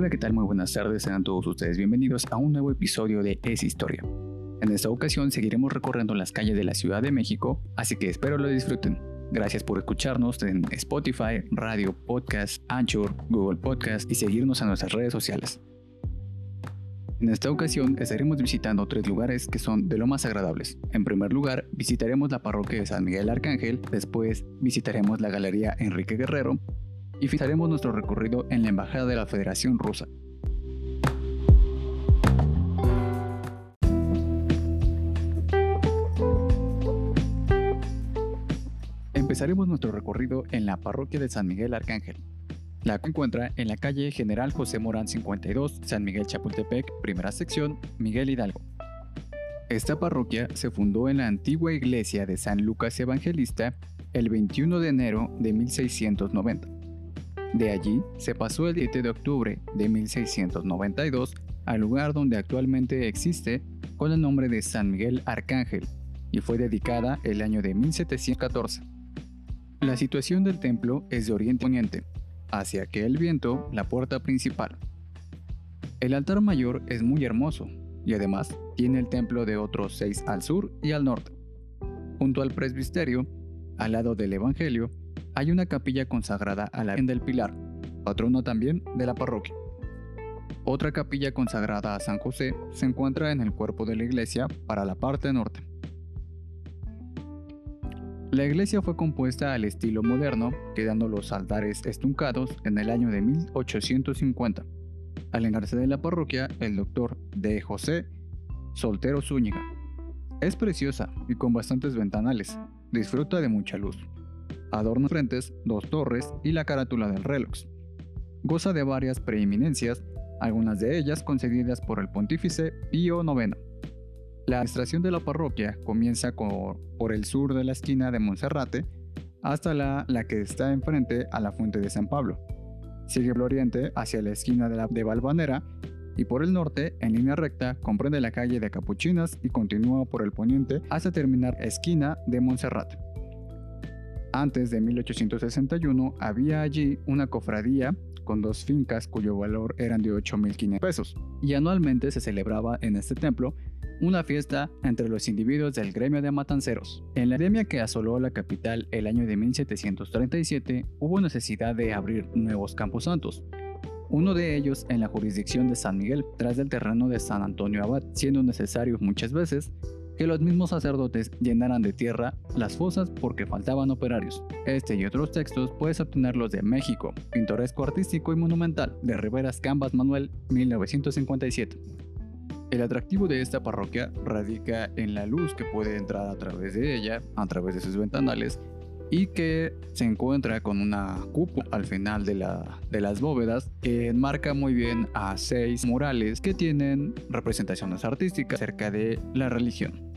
Hola, ¿qué tal? Muy buenas tardes, sean todos ustedes bienvenidos a un nuevo episodio de Es Historia. En esta ocasión seguiremos recorriendo las calles de la Ciudad de México, así que espero lo disfruten. Gracias por escucharnos en Spotify, Radio, Podcast, Anchor, Google Podcast y seguirnos en nuestras redes sociales. En esta ocasión estaremos visitando tres lugares que son de lo más agradables. En primer lugar, visitaremos la parroquia de San Miguel Arcángel, después visitaremos la Galería Enrique Guerrero y finalizaremos nuestro recorrido en la Embajada de la Federación Rusa. Empezaremos nuestro recorrido en la parroquia de San Miguel Arcángel, la que encuentra en la calle General José Morán 52, San Miguel Chapultepec, primera sección, Miguel Hidalgo. Esta parroquia se fundó en la antigua iglesia de San Lucas Evangelista el 21 de enero de 1690. De allí se pasó el 7 de octubre de 1692 al lugar donde actualmente existe con el nombre de San Miguel Arcángel y fue dedicada el año de 1714. La situación del templo es de oriente poniente, hacia aquel viento la puerta principal. El altar mayor es muy hermoso y además tiene el templo de otros seis al sur y al norte. Junto al presbiterio, al lado del Evangelio, hay una capilla consagrada a la Virgen del Pilar, patrono también de la parroquia. Otra capilla consagrada a San José se encuentra en el cuerpo de la iglesia para la parte norte. La iglesia fue compuesta al estilo moderno, quedando los altares estuncados en el año de 1850. Al engarse de la parroquia, el doctor D. José Soltero Zúñiga. Es preciosa y con bastantes ventanales. Disfruta de mucha luz. Adorna frentes, dos torres y la carátula del reloj. Goza de varias preeminencias, algunas de ellas concedidas por el pontífice Pío IX. La administración de la parroquia comienza por el sur de la esquina de Monserrate hasta la, la que está enfrente a la fuente de San Pablo. Sigue por oriente hacia la esquina de, la, de Valvanera y por el norte, en línea recta, comprende la calle de Capuchinas y continúa por el poniente hasta terminar esquina de Montserrat. Antes de 1861 había allí una cofradía con dos fincas cuyo valor eran de 8.500 pesos y anualmente se celebraba en este templo una fiesta entre los individuos del gremio de matanceros. En la epidemia que asoló la capital el año de 1737 hubo necesidad de abrir nuevos campos santos, uno de ellos en la jurisdicción de San Miguel, tras del terreno de San Antonio Abad, siendo necesario muchas veces que los mismos sacerdotes llenaran de tierra las fosas porque faltaban operarios. Este y otros textos puedes obtenerlos de México, Pintoresco Artístico y Monumental, de Riveras Cambas Manuel, 1957. El atractivo de esta parroquia radica en la luz que puede entrar a través de ella, a través de sus ventanales, y que se encuentra con una cúpula al final de, la, de las bóvedas que enmarca muy bien a seis murales que tienen representaciones artísticas acerca de la religión.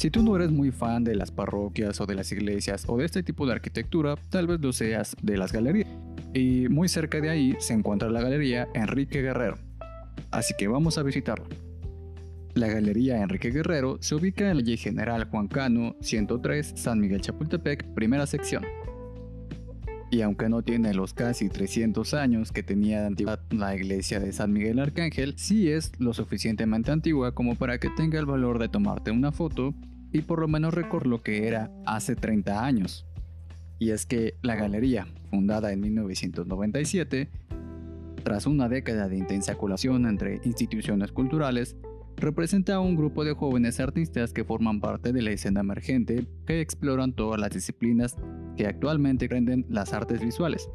Si tú no eres muy fan de las parroquias o de las iglesias o de este tipo de arquitectura, tal vez lo seas de las galerías. Y muy cerca de ahí se encuentra la galería Enrique Guerrero. Así que vamos a visitarla. La Galería Enrique Guerrero se ubica en la calle General Juan Cano 103 San Miguel Chapultepec, primera sección. Y aunque no tiene los casi 300 años que tenía de antigüedad la iglesia de San Miguel Arcángel, sí es lo suficientemente antigua como para que tenga el valor de tomarte una foto y por lo menos record lo que era hace 30 años. Y es que la galería, fundada en 1997, tras una década de intensa colación entre instituciones culturales, representa a un grupo de jóvenes artistas que forman parte de la escena emergente que exploran todas las disciplinas que actualmente prenden las artes visuales,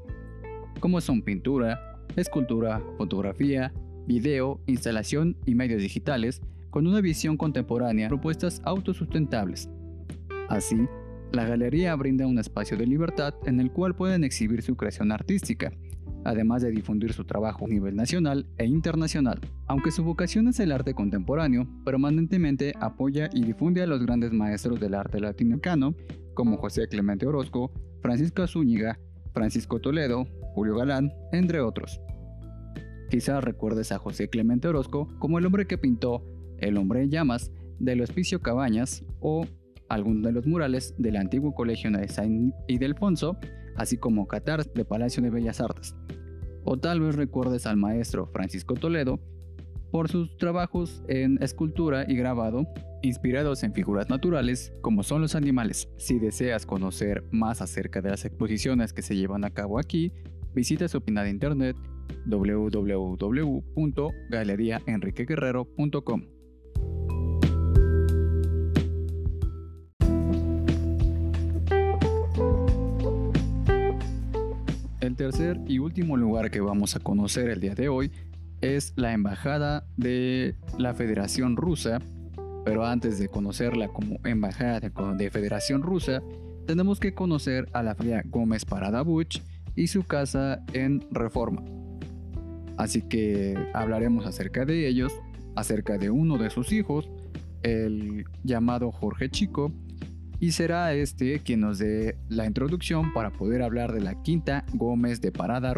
como son pintura, escultura, fotografía, video, instalación y medios digitales, con una visión contemporánea, propuestas autosustentables. Así, la galería brinda un espacio de libertad en el cual pueden exhibir su creación artística, además de difundir su trabajo a nivel nacional e internacional. Aunque su vocación es el arte contemporáneo, permanentemente apoya y difunde a los grandes maestros del arte latinoamericano, como José Clemente Orozco, Francisco Zúñiga, Francisco Toledo, Julio Galán, entre otros. Quizás recuerdes a José Clemente Orozco como el hombre que pintó El hombre en llamas del Hospicio Cabañas o algunos de los murales del antiguo Colegio de San Ildefonso, así como Qatar de Palacio de Bellas Artes. O tal vez recuerdes al maestro Francisco Toledo por sus trabajos en escultura y grabado inspirados en figuras naturales como son los animales. Si deseas conocer más acerca de las exposiciones que se llevan a cabo aquí, visita su página de internet www.galeriaenriqueguerrero.com. tercer y último lugar que vamos a conocer el día de hoy es la Embajada de la Federación Rusa, pero antes de conocerla como Embajada de Federación Rusa, tenemos que conocer a la familia Gómez Parada Buch y su casa en Reforma. Así que hablaremos acerca de ellos, acerca de uno de sus hijos, el llamado Jorge Chico, y será este quien nos dé la introducción para poder hablar de la Quinta Gómez de Parada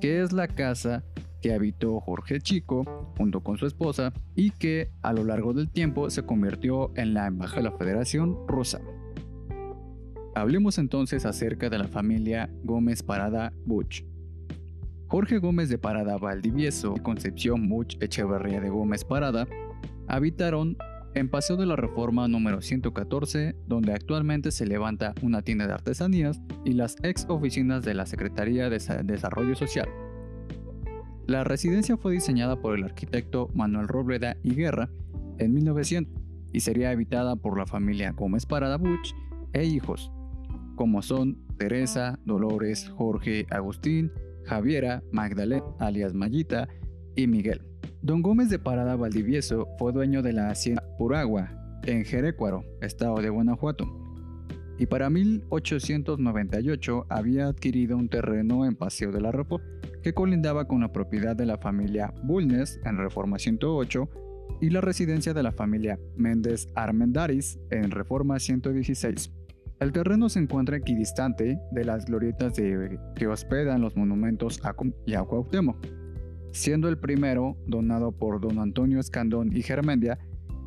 que es la casa que habitó Jorge Chico junto con su esposa y que a lo largo del tiempo se convirtió en la embajada de la Federación Rusa. Hablemos entonces acerca de la familia Gómez Parada Buch. Jorge Gómez de Parada Valdivieso Concepción Buch Echeverría de Gómez Parada habitaron en Paseo de la Reforma número 114, donde actualmente se levanta una tienda de artesanías y las ex oficinas de la Secretaría de Desarrollo Social. La residencia fue diseñada por el arquitecto Manuel Robleda y Guerra en 1900 y sería habitada por la familia Gómez Parada Buch e hijos, como son Teresa, Dolores, Jorge, Agustín, Javiera, Magdalena, alias Mayita y Miguel. Don Gómez de Parada Valdivieso fue dueño de la hacienda Puragua, en Jerecuaro, estado de Guanajuato, y para 1898 había adquirido un terreno en Paseo de la Ropo que colindaba con la propiedad de la familia Bulnes en Reforma 108 y la residencia de la familia Méndez Armendaris en Reforma 116. El terreno se encuentra equidistante de las glorietas de, que hospedan los monumentos a y a siendo el primero donado por don Antonio Escandón y Germendia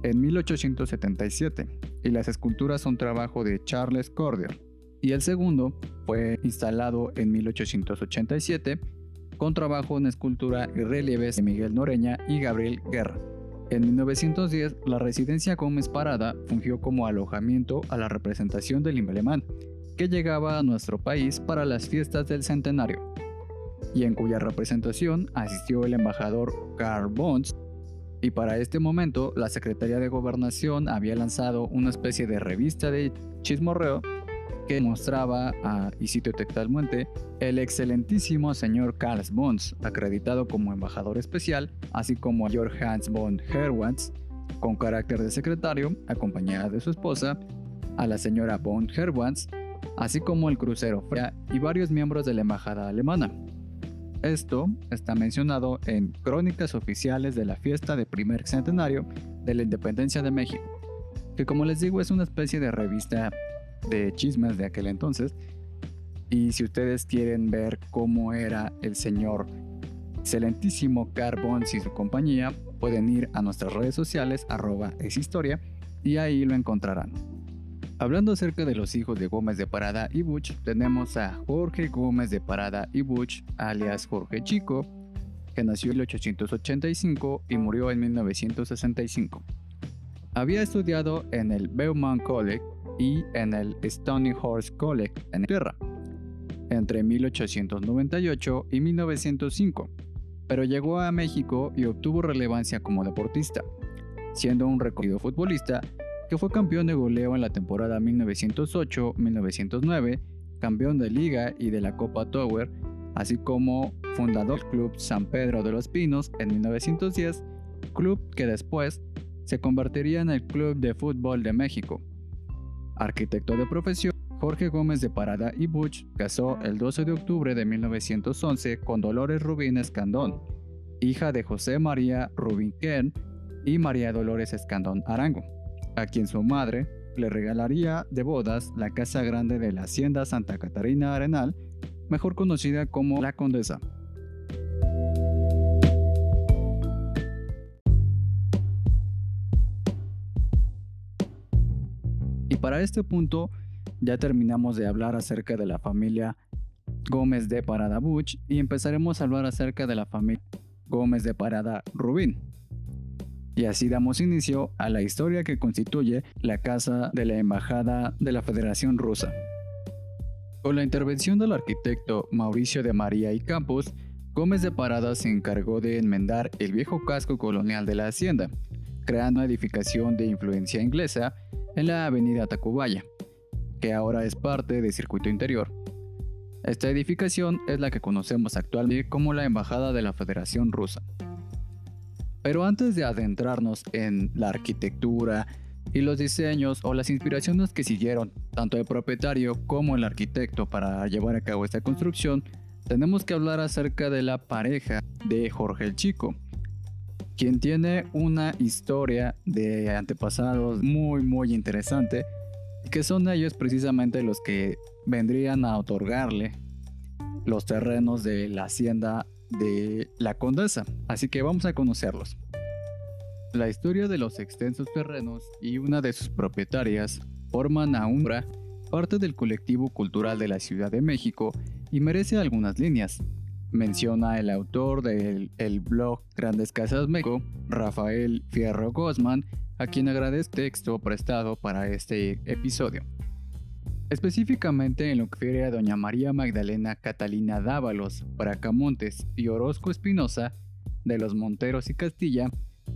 en 1877, y las esculturas son trabajo de Charles Cordier, y el segundo fue instalado en 1887 con trabajo en escultura y relieves de Miguel Noreña y Gabriel Guerra. En 1910, la residencia Gómez Parada fungió como alojamiento a la representación del alemán, que llegaba a nuestro país para las fiestas del centenario, y en cuya representación asistió el embajador Karl Bonds, y para este momento la Secretaría de Gobernación había lanzado una especie de revista de chismorreo que mostraba a, y cito textualmente, el excelentísimo señor Karl Bonds, acreditado como embajador especial, así como Georg Hans von Herwans, con carácter de secretario, acompañada de su esposa, a la señora von Herwans, así como el crucero Freya y varios miembros de la embajada alemana. Esto está mencionado en Crónicas Oficiales de la Fiesta de Primer Centenario de la Independencia de México, que como les digo es una especie de revista de chismes de aquel entonces. Y si ustedes quieren ver cómo era el señor excelentísimo Carbons y su compañía, pueden ir a nuestras redes sociales, arroba es historia, y ahí lo encontrarán. Hablando acerca de los hijos de Gómez de Parada y Buch, tenemos a Jorge Gómez de Parada y Buch, alias Jorge Chico, que nació en 1885 y murió en 1965. Había estudiado en el Beaumont College y en el Stony Horse College en Inglaterra entre 1898 y 1905, pero llegó a México y obtuvo relevancia como deportista, siendo un recorrido futbolista que fue campeón de goleo en la temporada 1908-1909, campeón de liga y de la Copa Tower, así como fundador del Club San Pedro de los Pinos en 1910, club que después se convertiría en el Club de Fútbol de México, Arquitecto de profesión, Jorge Gómez de Parada y Buch casó el 12 de octubre de 1911 con Dolores Rubín Escandón, hija de José María Rubín Ken y María Dolores Escandón Arango, a quien su madre le regalaría de bodas la casa grande de la Hacienda Santa Catarina Arenal, mejor conocida como La Condesa. para este punto ya terminamos de hablar acerca de la familia Gómez de Parada Buch y empezaremos a hablar acerca de la familia Gómez de Parada Rubín. Y así damos inicio a la historia que constituye la casa de la Embajada de la Federación Rusa. Con la intervención del arquitecto Mauricio de María y Campos, Gómez de Parada se encargó de enmendar el viejo casco colonial de la hacienda, creando una edificación de influencia inglesa en la avenida Tacubaya, que ahora es parte del circuito interior. Esta edificación es la que conocemos actualmente como la Embajada de la Federación Rusa. Pero antes de adentrarnos en la arquitectura y los diseños o las inspiraciones que siguieron tanto el propietario como el arquitecto para llevar a cabo esta construcción, tenemos que hablar acerca de la pareja de Jorge el Chico, quien tiene una historia de antepasados muy muy interesante, que son ellos precisamente los que vendrían a otorgarle los terrenos de la hacienda de la condesa, así que vamos a conocerlos. La historia de los extensos terrenos y una de sus propietarias forman a Umbra parte del colectivo cultural de la Ciudad de México y merece algunas líneas. Menciona el autor del el blog Grandes Casas México, Rafael Fierro Gosman, a quien agradezco texto prestado para este episodio. Específicamente en lo que refiere a doña María Magdalena Catalina Dávalos, Bracamontes y Orozco Espinosa, de los Monteros y Castilla,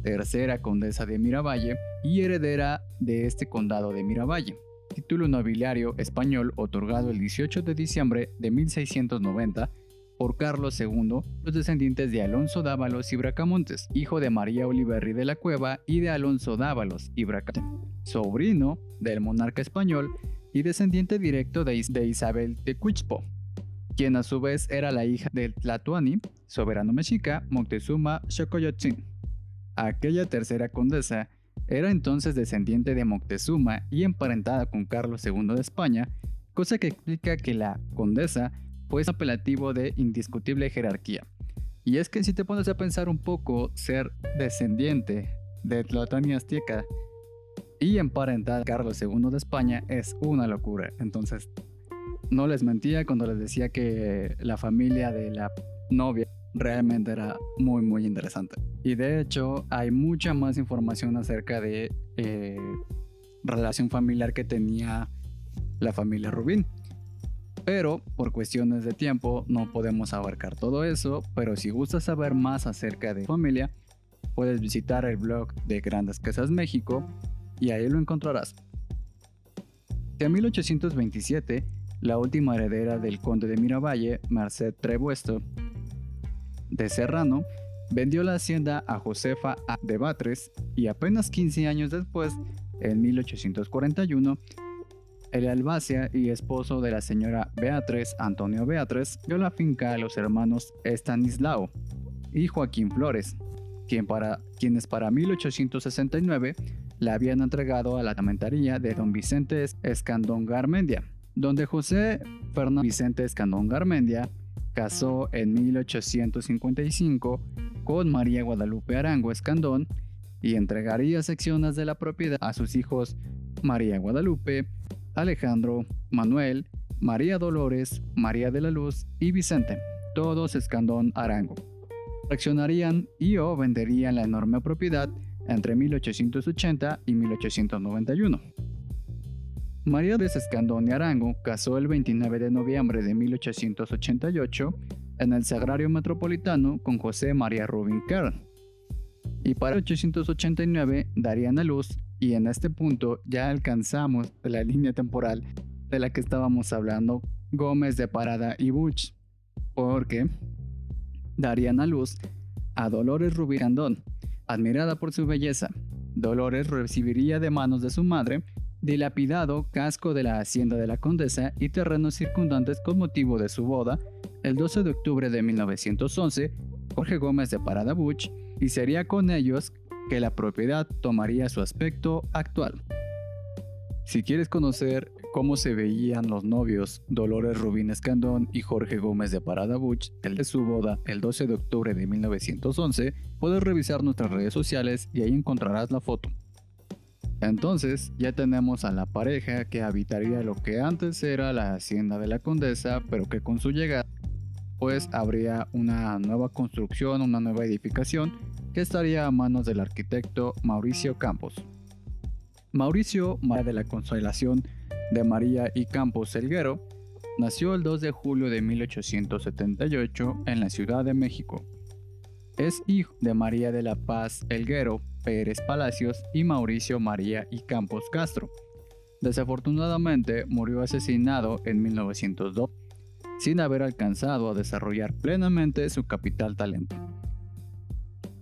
tercera condesa de Miravalle y heredera de este condado de Miravalle. Título nobiliario español otorgado el 18 de diciembre de 1690 por Carlos II, los descendientes de Alonso Dávalos y Bracamontes, hijo de María Oliverri de la Cueva y de Alonso Dávalos y Bracamontes, sobrino del monarca español y descendiente directo de, Isabel de Cuichpo, quien a su vez era la hija del Tlatuani, soberano mexica, Moctezuma Xocoyotzin. Aquella tercera condesa era entonces descendiente de Moctezuma y emparentada con Carlos II de España, cosa que explica que la condesa fue apelativo de indiscutible jerarquía. Y es que si te pones a pensar un poco, ser descendiente de Tlatoani Azteca y emparentada con Carlos II de España es una locura. Entonces, no les mentía cuando les decía que la familia de la novia realmente era muy muy interesante. Y de hecho hay mucha más información acerca de eh, relación familiar que tenía la familia Rubín. Pero por cuestiones de tiempo no podemos abarcar todo eso, pero si gustas saber más acerca de familia, puedes visitar el blog de Grandes Casas México y ahí lo encontrarás. En 1827, la última heredera del conde de Miravalle, Merced Trebuesto, de Serrano, vendió la hacienda a Josefa de Batres y apenas 15 años después, en 1841, el albacea y esposo de la señora Beatriz, Antonio Beatriz, dio la finca a los hermanos Estanislao y Joaquín Flores, quien para, quienes para 1869 la habían entregado a la tamentaría de don Vicente Escandón Garmendia, donde José Fernando Vicente Escandón Garmendia casó en 1855 con María Guadalupe Arango Escandón y entregaría secciones de la propiedad a sus hijos María Guadalupe, Alejandro, Manuel, María Dolores, María de la Luz y Vicente, todos Escandón Arango. Fraccionarían y o venderían la enorme propiedad entre 1880 y 1891. María de Escandón y Arango casó el 29 de noviembre de 1888 en el Sagrario Metropolitano con José María Rubin Kern. Y para 1889 darían a luz y en este punto ya alcanzamos la línea temporal de la que estábamos hablando Gómez de Parada y Buch, porque darían a luz a Dolores Rubí Candón, admirada por su belleza. Dolores recibiría de manos de su madre dilapidado casco de la hacienda de la condesa y terrenos circundantes con motivo de su boda, el 12 de octubre de 1911, Jorge Gómez de Parada Buch, y sería con ellos que la propiedad tomaría su aspecto actual. Si quieres conocer cómo se veían los novios Dolores Rubín Escandón y Jorge Gómez de Parada Buch el de su boda el 12 de octubre de 1911, puedes revisar nuestras redes sociales y ahí encontrarás la foto. Entonces ya tenemos a la pareja que habitaría lo que antes era la hacienda de la condesa, pero que con su llegada pues habría una nueva construcción, una nueva edificación que estaría a manos del arquitecto Mauricio Campos. Mauricio, María de la Consolación de María y Campos Elguero, nació el 2 de julio de 1878 en la Ciudad de México. Es hijo de María de la Paz Elguero Pérez Palacios y Mauricio María y Campos Castro. Desafortunadamente murió asesinado en 1902, sin haber alcanzado a desarrollar plenamente su capital talento.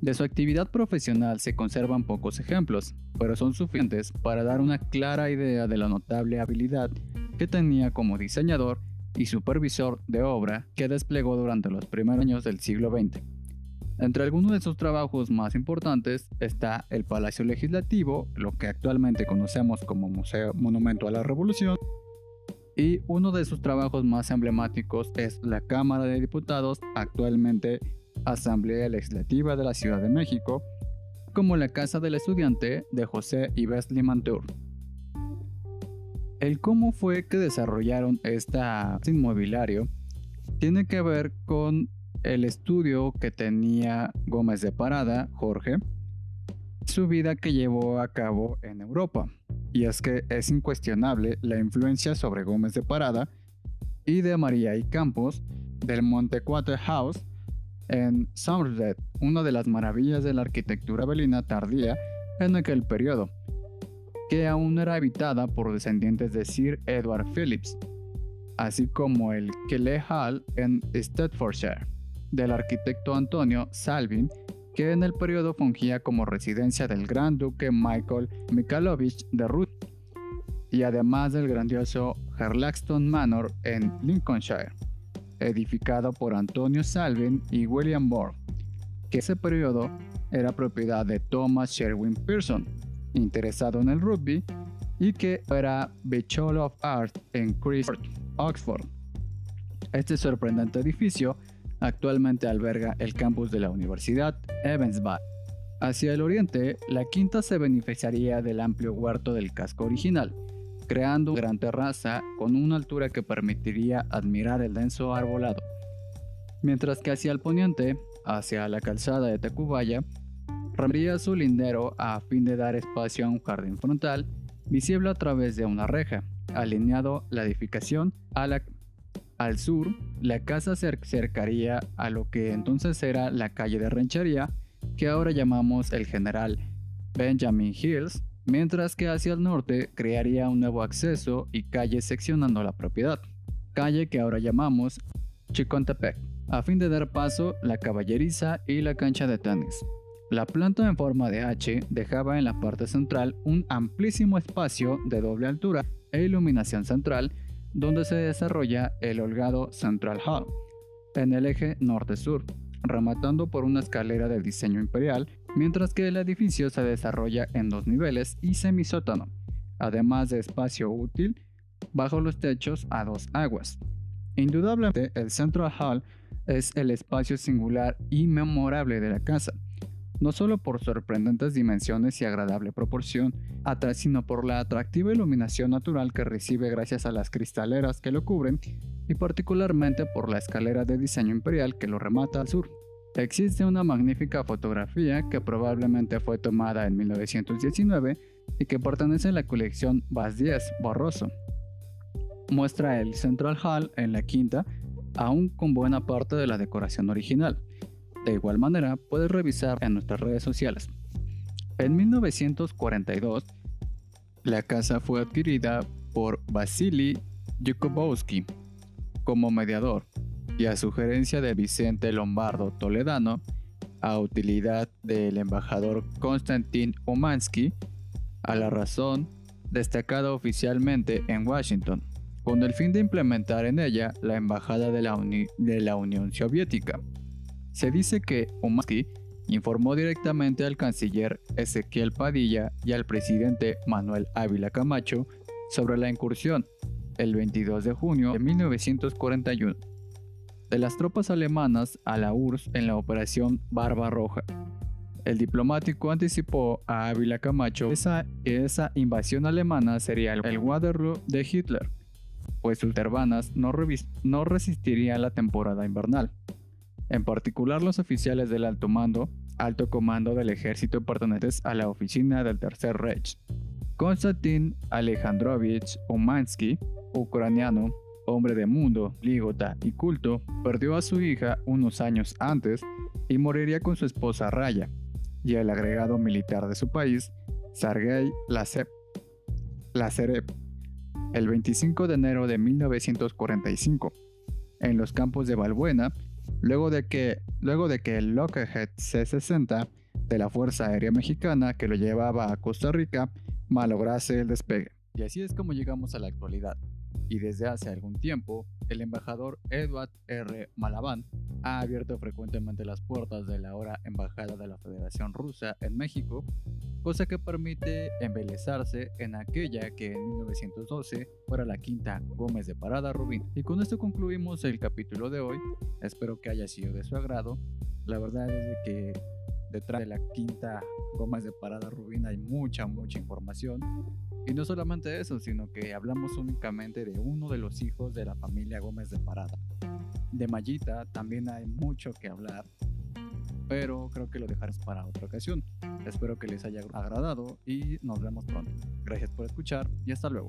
De su actividad profesional se conservan pocos ejemplos, pero son suficientes para dar una clara idea de la notable habilidad que tenía como diseñador y supervisor de obra que desplegó durante los primeros años del siglo XX. Entre algunos de sus trabajos más importantes está el Palacio Legislativo, lo que actualmente conocemos como Museo Monumento a la Revolución, y uno de sus trabajos más emblemáticos es la Cámara de Diputados, actualmente Asamblea Legislativa de la Ciudad de México, como la Casa del Estudiante de José Ives Limantur. El cómo fue que desarrollaron este inmobiliario tiene que ver con el estudio que tenía Gómez de Parada, Jorge, su vida que llevó a cabo en Europa. Y es que es incuestionable la influencia sobre Gómez de Parada y de María y Campos del Montecuate House en Somerset, una de las maravillas de la arquitectura belina tardía en aquel periodo, que aún era habitada por descendientes de Sir Edward Phillips, así como el Kelly Hall en Staffordshire, del arquitecto Antonio Salvin, que en el periodo fungía como residencia del gran duque Michael Mikhailovich de Ruth, y además del grandioso Harlaxton Manor en Lincolnshire edificado por Antonio Salvin y William Moore, que ese periodo era propiedad de Thomas Sherwin Pearson, interesado en el rugby, y que era Bachelor of Arts en Christ Oxford. Este sorprendente edificio actualmente alberga el campus de la Universidad Evansville. Hacia el oriente, la quinta se beneficiaría del amplio huerto del casco original, creando una gran terraza con una altura que permitiría admirar el denso arbolado. Mientras que hacia el poniente, hacia la calzada de Tacubaya, ramaría su lindero a fin de dar espacio a un jardín frontal visible a través de una reja, alineado la edificación al sur, la casa se acercaría a lo que entonces era la calle de Ranchería, que ahora llamamos el General Benjamin Hills, mientras que hacia el norte crearía un nuevo acceso y calle seccionando la propiedad, calle que ahora llamamos Chicontepec, a fin de dar paso la caballeriza y la cancha de tenis. La planta en forma de H dejaba en la parte central un amplísimo espacio de doble altura e iluminación central donde se desarrolla el holgado Central Hall, en el eje norte-sur, rematando por una escalera de diseño imperial mientras que el edificio se desarrolla en dos niveles y semisótano, además de espacio útil bajo los techos a dos aguas. Indudablemente, el Central Hall es el espacio singular y memorable de la casa, no solo por sorprendentes dimensiones y agradable proporción, sino por la atractiva iluminación natural que recibe gracias a las cristaleras que lo cubren y particularmente por la escalera de diseño imperial que lo remata al sur. Existe una magnífica fotografía que probablemente fue tomada en 1919 y que pertenece a la colección Vaz 10 Barroso. Muestra el Central Hall en la quinta, aún con buena parte de la decoración original. De igual manera, puedes revisar en nuestras redes sociales. En 1942, la casa fue adquirida por Vasily Yukobowski como mediador y a sugerencia de Vicente Lombardo Toledano, a utilidad del embajador Konstantin Umansky, a la razón destacada oficialmente en Washington, con el fin de implementar en ella la embajada de la, Unión Soviética. Se dice que Umansky informó directamente al canciller Ezequiel Padilla y al presidente Manuel Ávila Camacho sobre la incursión el 22 de junio de 1941 de las tropas alemanas a la URSS en la Operación Barba Roja. El diplomático anticipó a Ávila Camacho que esa invasión alemana sería el Waterloo de Hitler, pues sus hermanas no, no resistirían la temporada invernal. En particular los oficiales del alto mando, alto comando del ejército pertenecientes a la oficina del Tercer Reich. Konstantin Alejandrovich Umansky, ucraniano, hombre de mundo, lígota y culto, perdió a su hija unos años antes y moriría con su esposa Raya, y el agregado militar de su país, Sergei Lazarev, el 25 de enero de 1945, en los campos de Valbuena, luego de que, luego de que el Lockheed C-60 de la Fuerza Aérea Mexicana que lo llevaba a Costa Rica malograse el despegue. Y así es como llegamos a la actualidad y desde hace algún tiempo, el embajador Edward R. Malaván ha abierto frecuentemente las puertas de la ahora Embajada de la Federación Rusa en México, cosa que permite embelezarse en aquella que en 1912 fuera la quinta Gómez de Parada Rubín. Y con esto concluimos el capítulo de hoy, espero que haya sido de su agrado. La verdad es que detrás de la quinta Gómez de Parada Rubín hay mucha, mucha información y no solamente eso, sino que hablamos únicamente de uno de los hijos de la familia Gómez de Parada. De Mayita también hay mucho que hablar, pero creo que lo dejaré para otra ocasión. Espero que les haya agradado y nos vemos pronto. Gracias por escuchar y hasta luego.